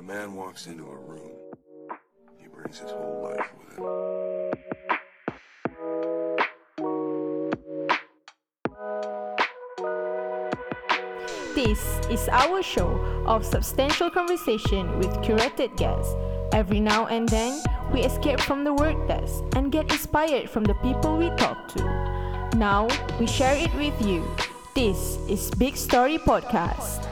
a man walks into a room, he brings his whole life with him. This is our show of substantial conversation with curated guests. Every now and then, we escape from the work desk and get inspired from the people we talk to. Now, we share it with you. This is Big Story Podcast.